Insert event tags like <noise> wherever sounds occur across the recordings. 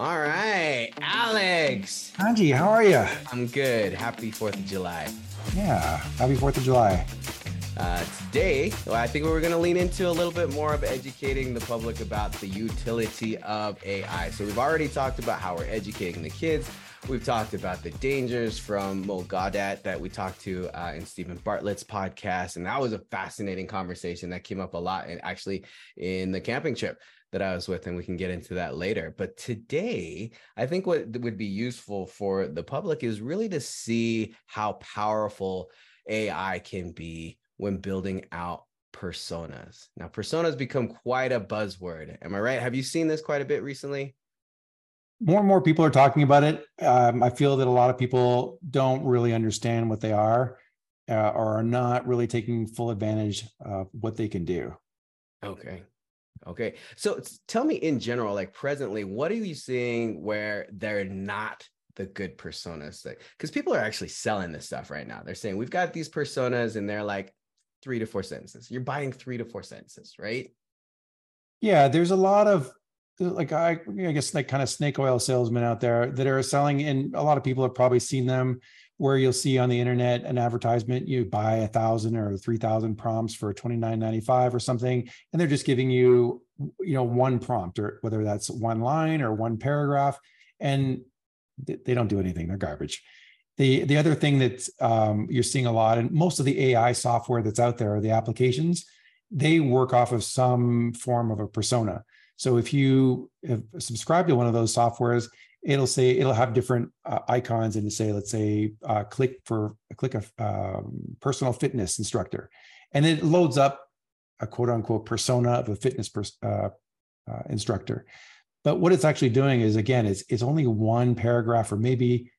All right, Alex. Kanji, how are you? I'm good. Happy 4th of July. Yeah, happy 4th of July. Uh, today, well, I think we're going to lean into a little bit more of educating the public about the utility of AI. So, we've already talked about how we're educating the kids. We've talked about the dangers from Mo Gaudat that we talked to uh, in Steven Bartlett's podcast. And that was a fascinating conversation that came up a lot and actually in the camping trip that I was with, and we can get into that later. But today, I think what would be useful for the public is really to see how powerful AI can be when building out personas. Now, personas become quite a buzzword. Am I right? Have you seen this quite a bit recently? More and more people are talking about it. Um, I feel that a lot of people don't really understand what they are uh, or are not really taking full advantage of what they can do. Okay. Okay. So tell me in general, like presently, what are you seeing where they're not the good personas? Because people are actually selling this stuff right now. They're saying we've got these personas and they're like three to four sentences. You're buying three to four sentences, right? Yeah. There's a lot of like I, I guess like kind of snake oil salesmen out there that are selling, and a lot of people have probably seen them where you'll see on the internet an advertisement you buy a thousand or three thousand prompts for 29.95 or something and they're just giving you you know one prompt or whether that's one line or one paragraph and they don't do anything they're garbage. The the other thing that um, you're seeing a lot and most of the ai software that's out there the applications they work off of some form of a persona. So if you subscribe to one of those softwares it'll say it'll have different uh, icons and say let's say uh, click for click a um, personal fitness instructor. And it loads up a quote unquote persona of a fitness uh, uh, instructor. But what it's actually doing is again it's, it's only one paragraph or maybe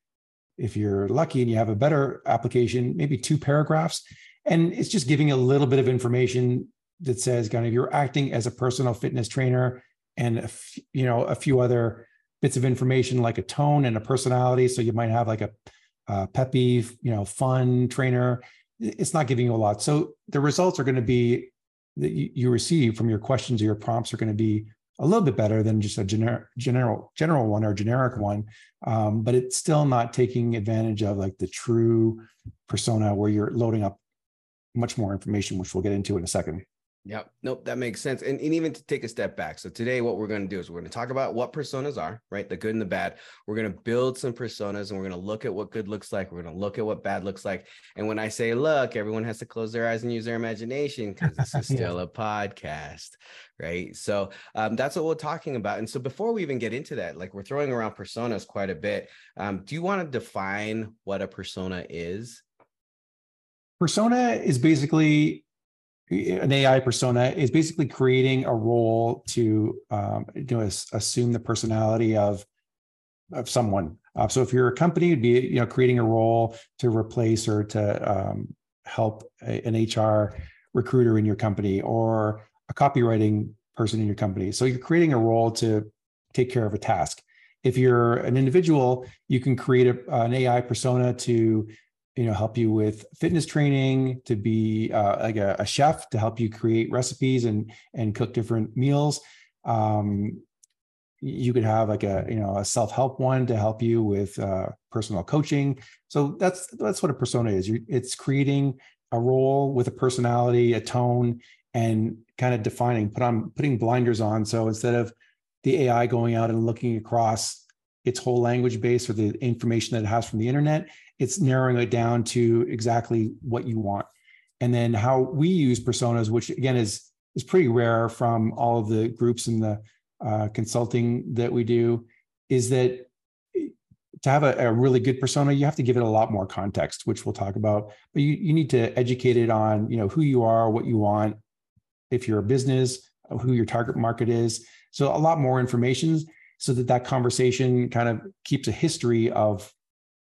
if you're lucky and you have a better application maybe two paragraphs. And it's just giving a little bit of information that says kind of you're acting as a personal fitness trainer and a f- you know a few other bits of information like a tone and a personality. So you might have like a, a peppy, you know, fun trainer. It's not giving you a lot. So the results are going to be that you receive from your questions or your prompts are going to be a little bit better than just a generic general general one or generic one um, but it's still not taking advantage of like the true persona where you're loading up much more information which we'll get into in a second Yep. Nope. That makes sense. And, and even to take a step back. So today, what we're going to do is we're going to talk about what personas are, right? The good and the bad. We're going to build some personas and we're going to look at what good looks like. We're going to look at what bad looks like. And when I say look, everyone has to close their eyes and use their imagination because this is <laughs> still yeah. a podcast, right? So um, that's what we're talking about. And so before we even get into that, like we're throwing around personas quite a bit. Um, do you want to define what a persona is? Persona is basically an AI persona is basically creating a role to um, you know assume the personality of of someone. Uh, so if you're a company, it'd be you know creating a role to replace or to um, help a, an HR recruiter in your company or a copywriting person in your company. So you're creating a role to take care of a task. If you're an individual, you can create a, an AI persona to you know help you with fitness training to be uh, like a, a, chef to help you create recipes and and cook different meals. Um, you could have like a you know a self-help one to help you with uh, personal coaching. So that's that's what a persona is. You're, it's creating a role with a personality a tone and kind of defining put on putting blinders on. So instead of the ai going out and looking across its whole language base or the information that it has from the internet it's narrowing it down to exactly what you want. And then how we use personas, which again is is pretty rare from all of the groups and the uh, consulting that we do, is that to have a, a, really good persona, you have to give it a lot more context, which we'll talk about. But you, you need to educate it on, you know, who you are, what you want, if you're a business, who your target market is. So a lot more information so that that conversation kind of keeps a history of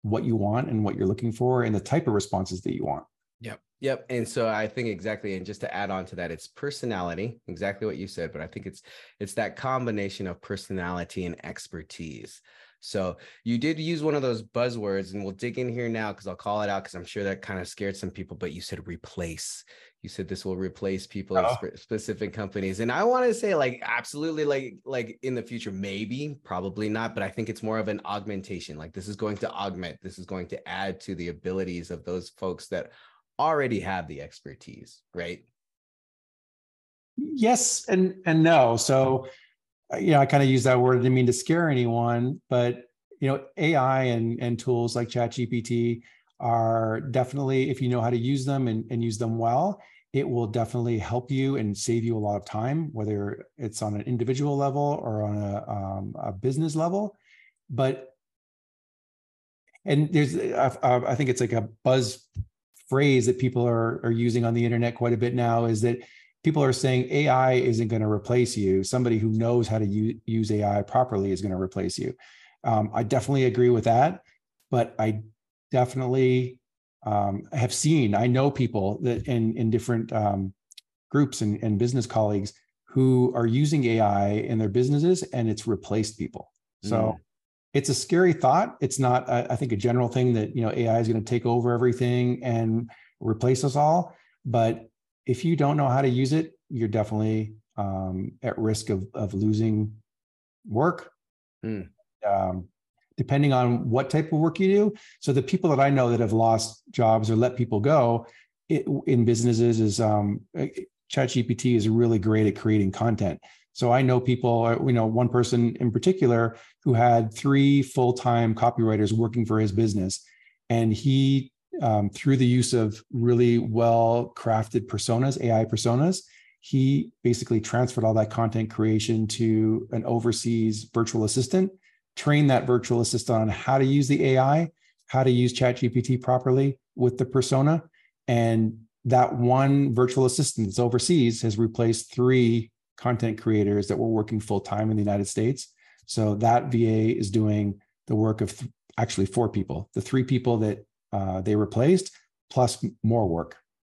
what you want and what you're looking for and the type of responses that you want. Yep. Yep. And so I think exactly, and just to add on to that, it's personality, exactly what you said, but I think it's it's that combination of personality and expertise. So you did use one of those buzzwords, and we'll dig in here now because I'll call it out because I'm sure that kind of scared some people. But you said replace. You said this will replace people at sp- specific companies and i want to say like absolutely like like in the future maybe probably not but i think it's more of an augmentation like this is going to augment this is going to add to the abilities of those folks that already have the expertise right? Yes and and no so uh, you know i kind of use that word i didn't mean to scare anyone but you know ai and and tools like chat gpt are definitely, if you know how to use them and, and use them well, it will definitely help you and save you a lot of time, whether it's on an individual level or on a, um, a business level. But, and there's, I, think it's like a buzz phrase that people are, are using on the internet quite a bit now is that people are saying AI isn't going to replace you. Somebody who knows how to use, use AI properly is going to replace you. Um, I definitely agree with that, but I definitely um, have seen. I know people that in in different um, groups and, and business colleagues who are using AI in their businesses, and it's replaced people. So mm. it's a scary thought. It's not, I, I think, a general thing that you know AI is going to take over everything and replace us all. But if you don't know how to use it, you're definitely um, at risk of of losing work. Mm. Um, depending on what type of work you do. So the people that I know that have lost jobs or let people go it, in businesses is um, eh, ChatGPT is really great at creating content. So I know people, uh, you know, one person in particular who had three full-time copywriters working for his business, and he, um, through the use of really well-crafted personas, AI personas, he basically transferred all that content creation to an overseas virtual assistant train that virtual assistant on how to use the AI, how to use ChatGPT properly with the persona. And that one virtual assistant that's overseas has replaced three content creators that were working full time in the United States. So that VA is doing the work of th- actually four people, the three people that uh, they replaced, plus more work.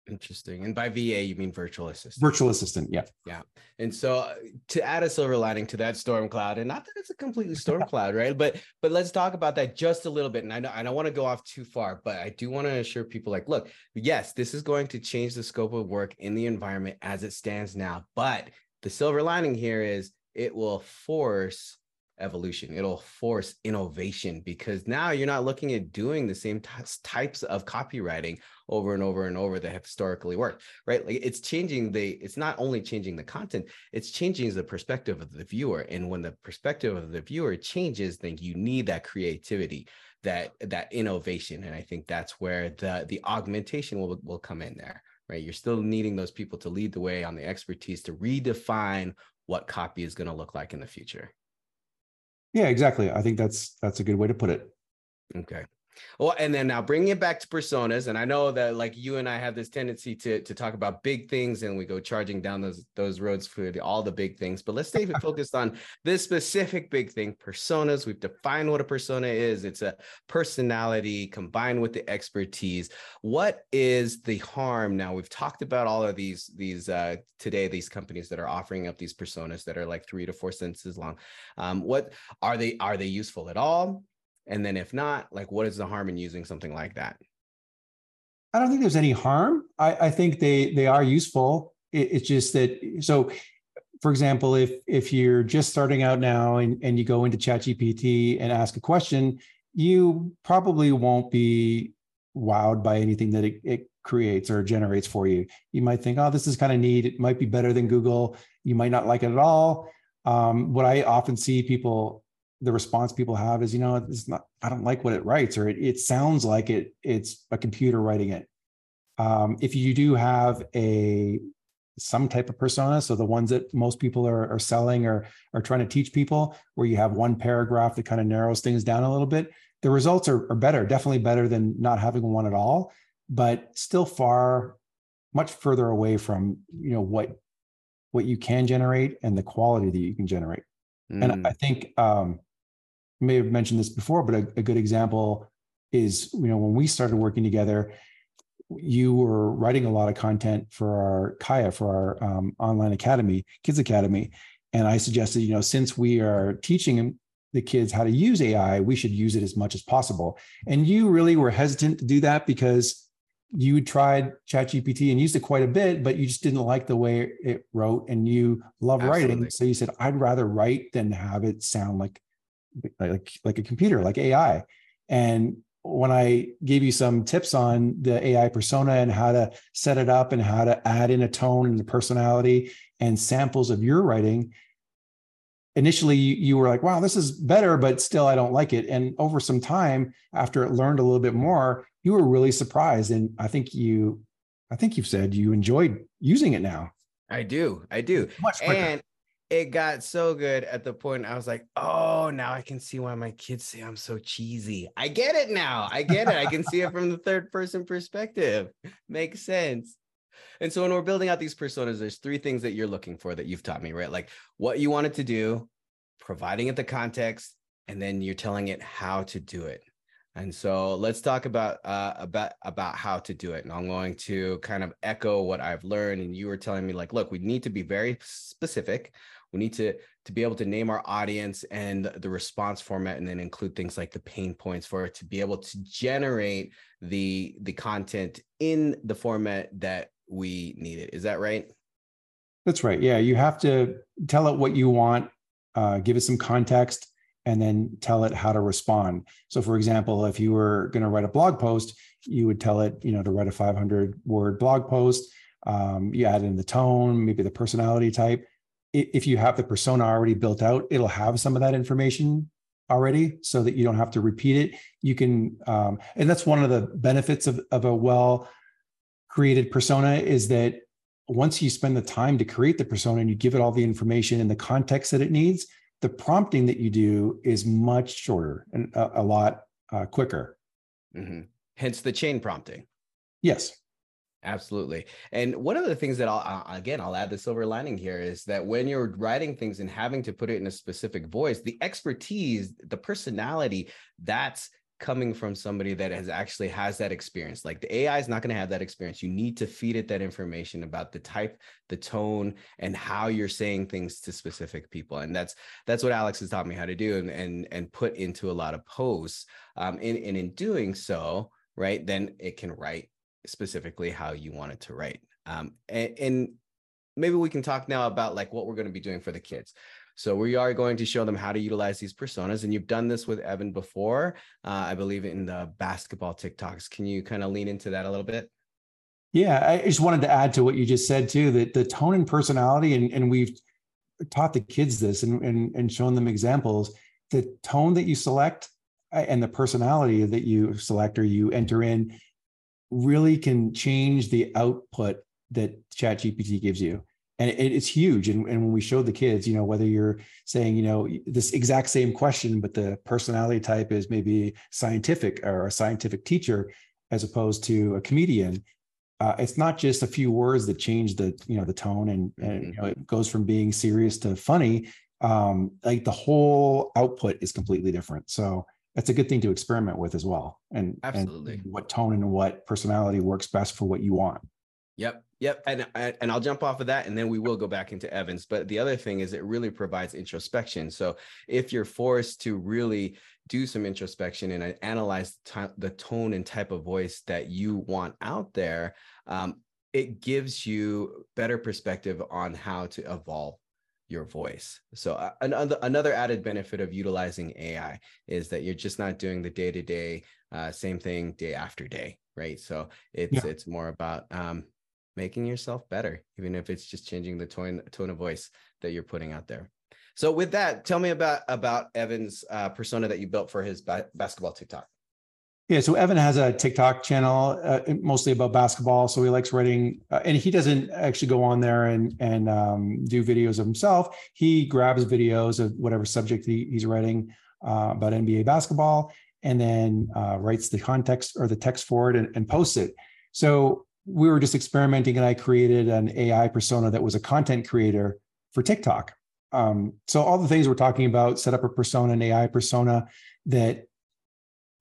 Interesting. And by VA, you mean virtual assistant. Virtual assistant, yeah. Yeah. And so uh, to add a silver lining to that storm cloud, and not that it's a completely <laughs> storm cloud, right? But but let's talk about that just a little bit. And I know I don't want to go off too far, but I do want to assure people like, look, yes, this is going to change the scope of work in the environment as it stands now. But the silver lining here is it will force evolution. It'll force innovation because now you're not looking at doing the same t- types of copywriting over and over and over that have historically worked, right? Like it's changing the, it's not only changing the content, it's changing the perspective of the viewer. And when the perspective of the viewer changes, then you need that creativity, that that innovation. And I think that's where the the augmentation will, will come in there, right? You're still needing those people to lead the way on the expertise to redefine what copy is going to look like in the future. Yeah, exactly. I think that's that's a good way to put it. Okay. Well, and then now bringing it back to personas, and I know that like you and I have this tendency to to talk about big things, and we go charging down those those roads for the, all the big things. But let's stay focused on this specific big thing: personas. We've defined what a persona is. It's a personality combined with the expertise. What is the harm? Now we've talked about all of these these uh, today. These companies that are offering up these personas that are like three to four sentences long. Um, what are they? Are they useful at all? And then if not, like what is the harm in using something like that? I don't think there's any harm. I, I think they they are useful. It, it's just that so for example, if if you're just starting out now and, and you go into ChatGPT and ask a question, you probably won't be wowed by anything that it, it creates or generates for you. You might think, oh, this is kind of neat. It might be better than Google. You might not like it at all. Um, what I often see people the response people have is, you know, it's not, I don't like what it writes, or it, it sounds like it, it's a computer writing it. Um, if you do have a some type of persona, so the ones that most people are, are selling or are trying to teach people, where you have one paragraph that kind of narrows things down a little bit, the results are, are better, definitely better than not having one at all, but still far, much further away from you know what what you can generate and the quality that you can generate. Mm. And I think um, may have mentioned this before, but a, a good example is you know when we started working together, you were writing a lot of content for our Kaya for our um, online academy, Kids Academy, and I suggested you know since we are teaching the kids how to use AI, we should use it as much as possible. And you really were hesitant to do that because you tried ChatGPT and used it quite a bit, but you just didn't like the way it wrote, and you love Absolutely. writing. So you said, "I'd rather write than have it sound like like like a computer, like AI." And when I gave you some tips on the AI persona and how to set it up and how to add in a tone and a personality and samples of your writing, initially you were like, wow, this is better, but still I don't like it. And over some time, after it learned a little bit more, you were really surprised. And I think you, I think you've said you enjoyed using it now. I do. I do. Much quicker. And it got so good at the point I was like, oh, now I can see why my kids say I'm so cheesy. I get it now. I get it. I can see it from the third person perspective. Makes sense. And so when we're building out these personas, there's three things that you're looking for that you've taught me, right? Like what you wanted to do, providing it the context, and then you're telling it how to do it. And so let's talk about uh, about about how to do it. And I'm going to kind of echo what I've learned. And you were telling me like, look, we need to be very specific we need to to be able to name our audience and the response format and then include things like the pain points for it to be able to generate the the content in the format that we need it is that right that's right yeah you have to tell it what you want uh, give it some context and then tell it how to respond. So for example if you were going to write a blog post you would tell it you know to write a 500 word blog post. Um, you add in the tone maybe the personality type. If you have the persona already built out, it'll have some of that information already so that you don't have to repeat it. You can, um, and that's one of the benefits of, of a well created persona is that once you spend the time to create the persona and you give it all the information and the context that it needs, the prompting that you do is much shorter and a, a lot uh, quicker. Mm-hmm. Hence the chain prompting. Yes. Absolutely. And one of the things that I'll, again, I'll add the silver lining here is that when you're writing things and having to put it in a specific voice, the expertise, the personality, that's coming from somebody that has actually has that experience. Like the AI is not going to have that experience. You need to feed it that information about the type, the tone, and how you're saying things to specific people. And that's that's what Alex has taught me how to do and and, and put into a lot of posts. Um, and, and in doing so, right, then it can write specifically how you want it to write. Um, and, and maybe we can talk now about like what we're going to be doing for the kids. So we are going to show them how to utilize these personas, and you've done this with Evan before, uh, I believe in the basketball TikToks. Can you kind of lean into that a little bit? Yeah, I just wanted to add to what you just said too. That the tone and personality, and, and we've taught the kids this and, and and shown them examples. The tone that you select uh, and the personality that you select or you enter in really can change the output that chat gpt gives you and it, it's huge and, and when we showed the kids you know whether you're saying you know this exact same question but the personality type is maybe scientific or a scientific teacher as opposed to a comedian uh, it's not just a few words that change the you know the tone and, and you know, it goes from being serious to funny um, like the whole output is completely different so that's a good thing to experiment with as well. And absolutely and what tone and what personality works best for what you want. Yep. Yep. And, and I'll jump off of that and then we will go back into Evans. But the other thing is it really provides introspection. So if you're forced to really do some introspection and analyze the tone and type of voice that you want out there, um, it gives you better perspective on how to evolve your voice. So uh, another another added benefit of utilizing AI is that you're just not doing the day to day same thing day after day, right? So it's yeah. it's more about um, making yourself better, even if it's just changing the tone tone of voice that you're putting out there. So with that, tell me about about Evan's uh, persona that you built for his ba- basketball TikTok. Yeah, so Evan has a TikTok channel, uh, mostly about basketball. So he likes writing, uh, and he doesn't actually go on there and and um, do videos of himself. He grabs videos of whatever subject he, he's writing uh, about NBA basketball, and then uh, writes the context or the text for it and, and posts it. So we were just experimenting, and I created an AI persona that was a content creator for TikTok. Um, so all the things we're talking about, set up a persona, an AI persona that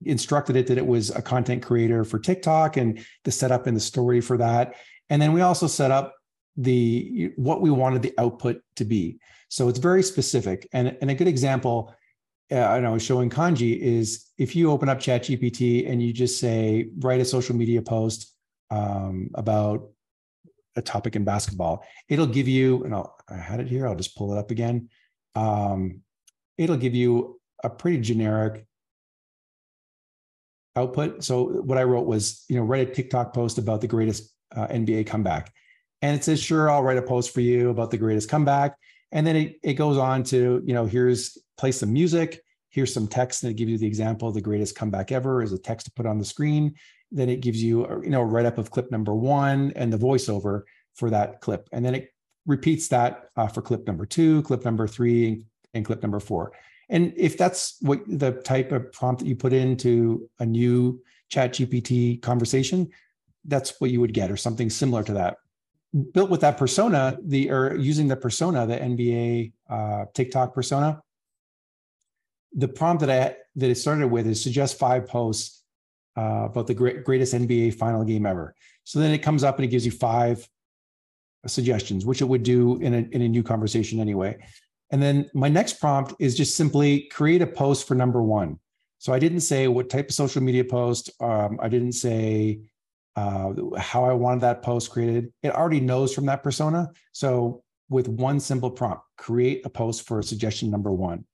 instructed it that it was a content creator for TikTok and the setup and the story for that. And then we also set up the what we wanted the output to be. So it's very specific. And, and a good example, uh, I know showing Kanji is if you open up ChatGPT and you just say write a social media post um, about a topic in basketball, it'll give you, and I'll, I had it here, I'll just pull it up again. Um, it'll give you a pretty generic output. So what I wrote was, you know, write a TikTok post about the greatest uh, NBA comeback. And it says, sure, I'll write a post for you about the greatest comeback. And then it, it goes on to, you know, here's play some music, here's some text, and it gives you the example of the greatest comeback ever is a text to put on the screen. Then it gives you, uh, you know, a write up of clip number one and the voiceover for that clip. And then it repeats that uh, for clip number two, clip number three, and clip number four. And if that's what the type of prompt that you put into a new chat GPT conversation, that's what you would get or something similar to that. Built with that persona, the or using the persona, the NBA uh, TikTok persona, the prompt that I that it started with is suggest five posts uh, about the great, greatest NBA final game ever. So then it comes up and it gives you five suggestions, which it would do in a, in a new conversation anyway. And then my next prompt is just simply create a post for number one. So I didn't say what type of social media post. Um, I didn't say uh, how I wanted that post created. It already knows from that persona. So with one simple prompt, create a post for suggestion number one.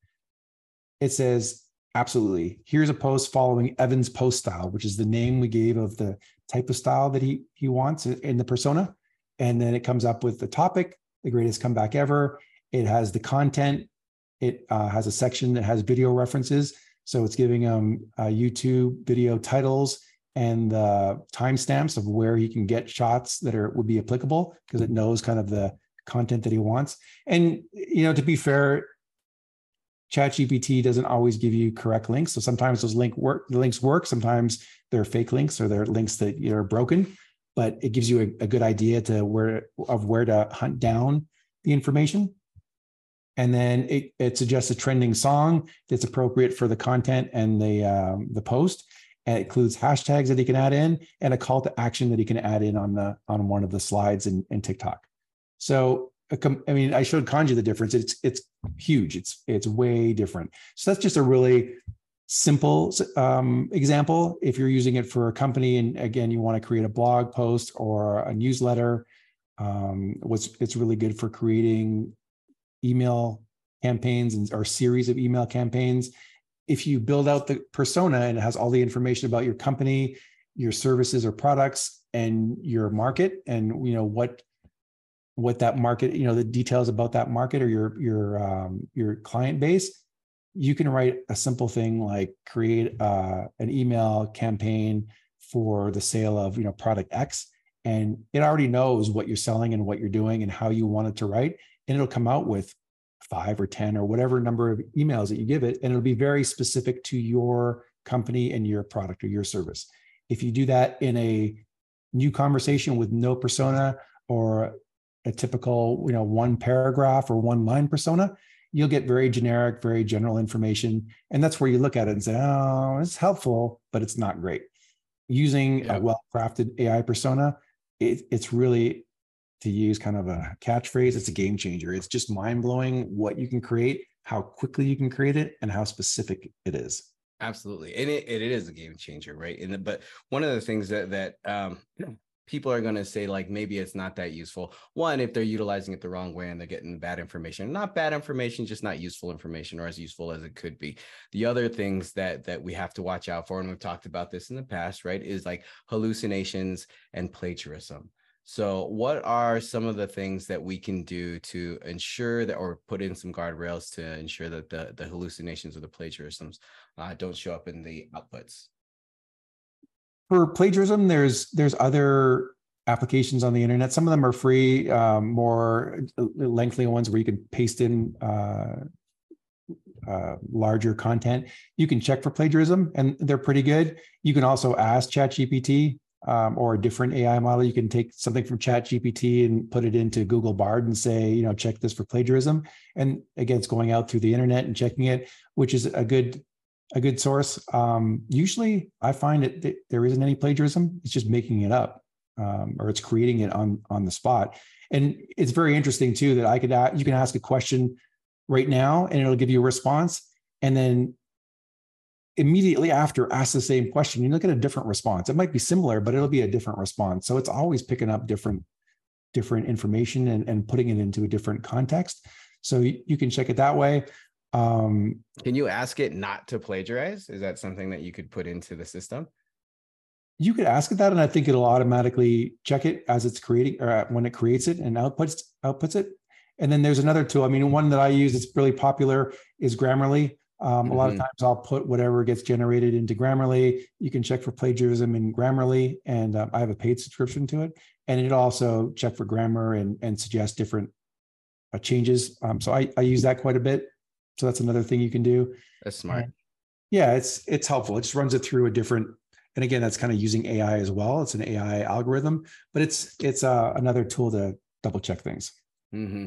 It says, absolutely. Here's a post following Evan's post style, which is the name we gave of the type of style that he he wants in the persona. And then it comes up with the topic, the greatest comeback ever, it has the content. It uh, has a section that has video references. So it's giving him uh, YouTube video titles and the timestamps of where he can get shots that are would be applicable because it knows kind of the content that he wants. And you know, to be fair, ChatGPT doesn't always give you correct links. So sometimes those link work, the links work. Sometimes they're fake links or they're links that are broken. But it gives you a, a good idea to where of where to hunt down the information and then it, it suggests a trending song that's appropriate for the content and the um, the post and it includes hashtags that he can add in and a call to action that he can add in on the on one of the slides in, in tiktok so i mean i showed kanji the difference. It's it's huge. It's it's way different. So that's just a really simple um, example. If you're using it for a company and again you want to create a blog post or a newsletter um, what's it's really good for creating email campaigns and or series of email campaigns. If you build out the persona and it has all the information about your company your services or products and your market and you know what what that market you know the details about that market or your your um, your client base you can write a simple thing like create uh, an email campaign for the sale of you know product x and it already knows what you're selling and what you're doing and how you want it to write and it'll come out with five or 10 or whatever number of emails that you give it. And it'll be very specific to your company and your product or your service. If you do that in a new conversation with no persona or a typical, you know, one paragraph or one line persona, you'll get very generic, very general information. And that's where you look at it and say, oh, it's helpful, but it's not great. Using yeah. a well crafted AI persona, it, it's really to use kind of a catchphrase, it's a game changer. It's just mind blowing what you can create, how quickly you can create it, and how specific it is. Absolutely, and it, it is a game changer, right? And but one of the things that that um, people are going to say like maybe it's not that useful. One, if they're utilizing it the wrong way and they're getting bad information, not bad information, just not useful information or as useful as it could be. The other things that that we have to watch out for, and we've talked about this in the past, right, is like hallucinations and plagiarism. So, what are some of the things that we can do to ensure that, or put in some guardrails to ensure that the, the hallucinations or the plagiarisms uh, don't show up in the outputs? For plagiarism, there's there's other applications on the internet. Some of them are free, um, more lengthy ones where you can paste in uh, uh, larger content. You can check for plagiarism, and they're pretty good. You can also ask ChatGPT um, or a different AI model. You can take something from Chat GPT and put it into Google Bard and say, you know, check this for plagiarism. And again, it's going out through the internet and checking it, which is a good a good source. Um, usually, I find that there isn't any plagiarism. It's just making it up, um, or it's creating it on on the spot. And it's very interesting too that I could ask, you can ask a question right now and it'll give you a response, and then immediately after ask the same question, you look at a different response. It might be similar, but it'll be a different response. So it's always picking up different different information and, and putting it into a different context. So you, you can check it that way. Um, can you ask it not to plagiarize? Is that something that you could put into the system? You could ask it that, and I think it'll automatically check it as it's creating or when it creates it and outputs outputs it. And then there's another tool. I mean, one that I use that's really popular is Grammarly. Um. A lot of mm-hmm. times I'll put whatever gets generated into Grammarly. You can check for plagiarism in Grammarly, and um, I have a paid subscription to it. And it'll also check for grammar and, and suggest different uh, changes. Um, so I, I use that quite a bit. So that's another thing you can do. That's smart. And yeah, it's it's helpful. It just runs it through a different. And again, that's kind of using AI as well. It's an AI algorithm, but it's it's uh, another tool to double check things. Mm-hmm.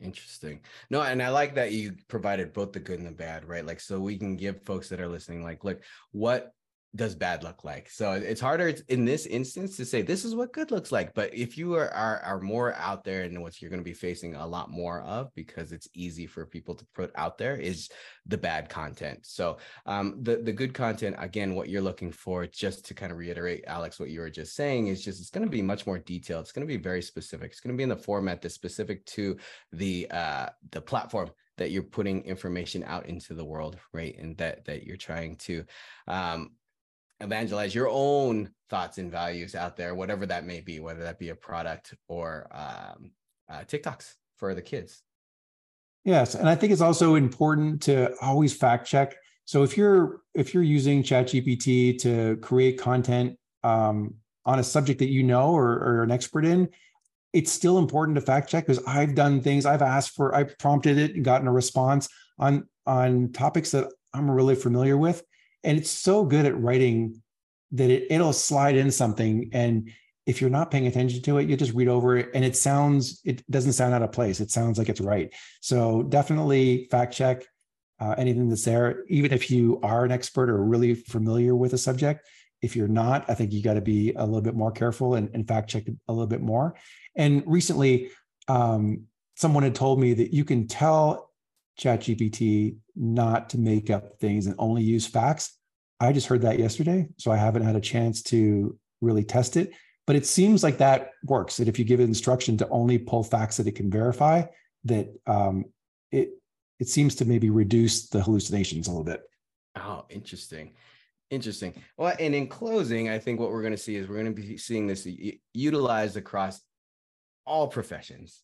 Interesting. No, and I like that you provided both the good and the bad, right? Like, so we can give folks that are listening, like, look, what does bad look like? So it's harder in this instance to say this is what good looks like. But if you are are, are more out there and what you're going to be facing a lot more of because it's easy for people to put out there is the bad content. So um, the the good content again, what you're looking for, just to kind of reiterate, Alex, what you were just saying is just it's going to be much more detailed. It's going to be very specific. It's going to be in the format that's specific to the uh, the platform that you're putting information out into the world, right? And that that you're trying to um, evangelize your own thoughts and values out there, whatever that may be, whether that be a product or um, uh, TikToks for the kids. Yes, and I think it's also important to always fact check. So if you're if you're using ChatGPT to create content um, on a subject that you know or, or an expert in, it's still important to fact check because I've done things I've asked for, I've prompted it and gotten a response on on topics that I'm really familiar with and it's so good at writing that it, it'll slide in something. And if you're not paying attention to it you just read over it. And it sounds it doesn't sound out of place. It sounds like it's right. So definitely fact check uh, anything that's there. Even if you are an expert or really familiar with a subject if you're not i think you got to be a little bit more careful and, and fact check a little bit more. And recently um, someone had told me that you can tell ChatGPT not to make up things and only use facts. I just heard that yesterday, so I haven't had a chance to really test it. But it seems like that works. That if you give it instruction to only pull facts that it can verify, that um, it it seems to maybe reduce the hallucinations a little bit. Oh, interesting. Interesting. Well, and in closing, I think what we're going to see is we're going to be seeing this utilized across all professions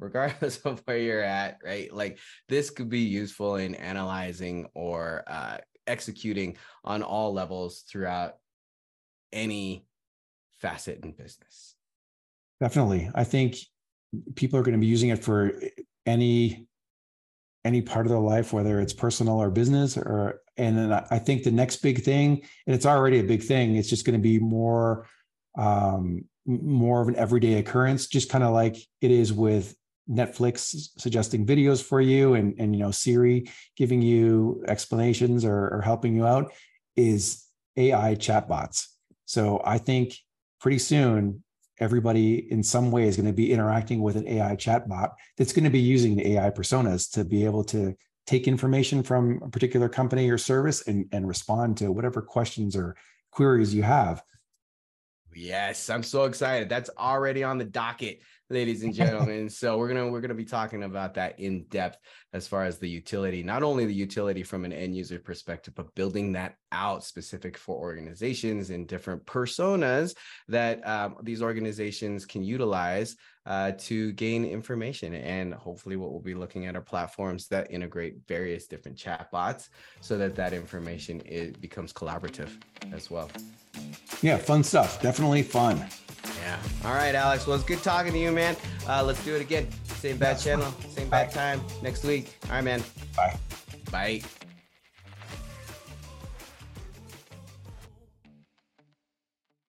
regardless <laughs> of where you're at, right? Like this could be useful in analyzing or uh, executing on all levels throughout any facet in business. Definitely. I think people are going to be using it for any any part of their life whether it's personal or business or and then i think the next big thing and it's already a big thing it's just going to be more um more of an everyday occurrence just kind of like it is with Netflix suggesting videos for you and, and you know Siri giving you explanations or, or helping you out is AI chatbots. So I think pretty soon everybody in some way is going to be interacting with an AI chatbot that's going to be using the AI personas to be able to take information from a particular company or service and, and respond to whatever questions or queries you have. Yes, I'm so excited. That's already on the docket ladies and gentlemen. <laughs> so we're gonna we're gonna be talking about that in depth as far as the utility, not only the utility from an end user perspective, but building that out specific for organizations and different personas that um, these organizations can utilize uh, to gain information. And hopefully, what we'll be looking at are platforms that integrate various different chatbots so that that information it becomes collaborative as well. Yeah, fun stuff. Definitely fun. Yeah. All right, Alex. Well, it's good talking to you, man. Uh, let's do it again. Same bad channel, same bad time next week. All right, man. Bye. Bye.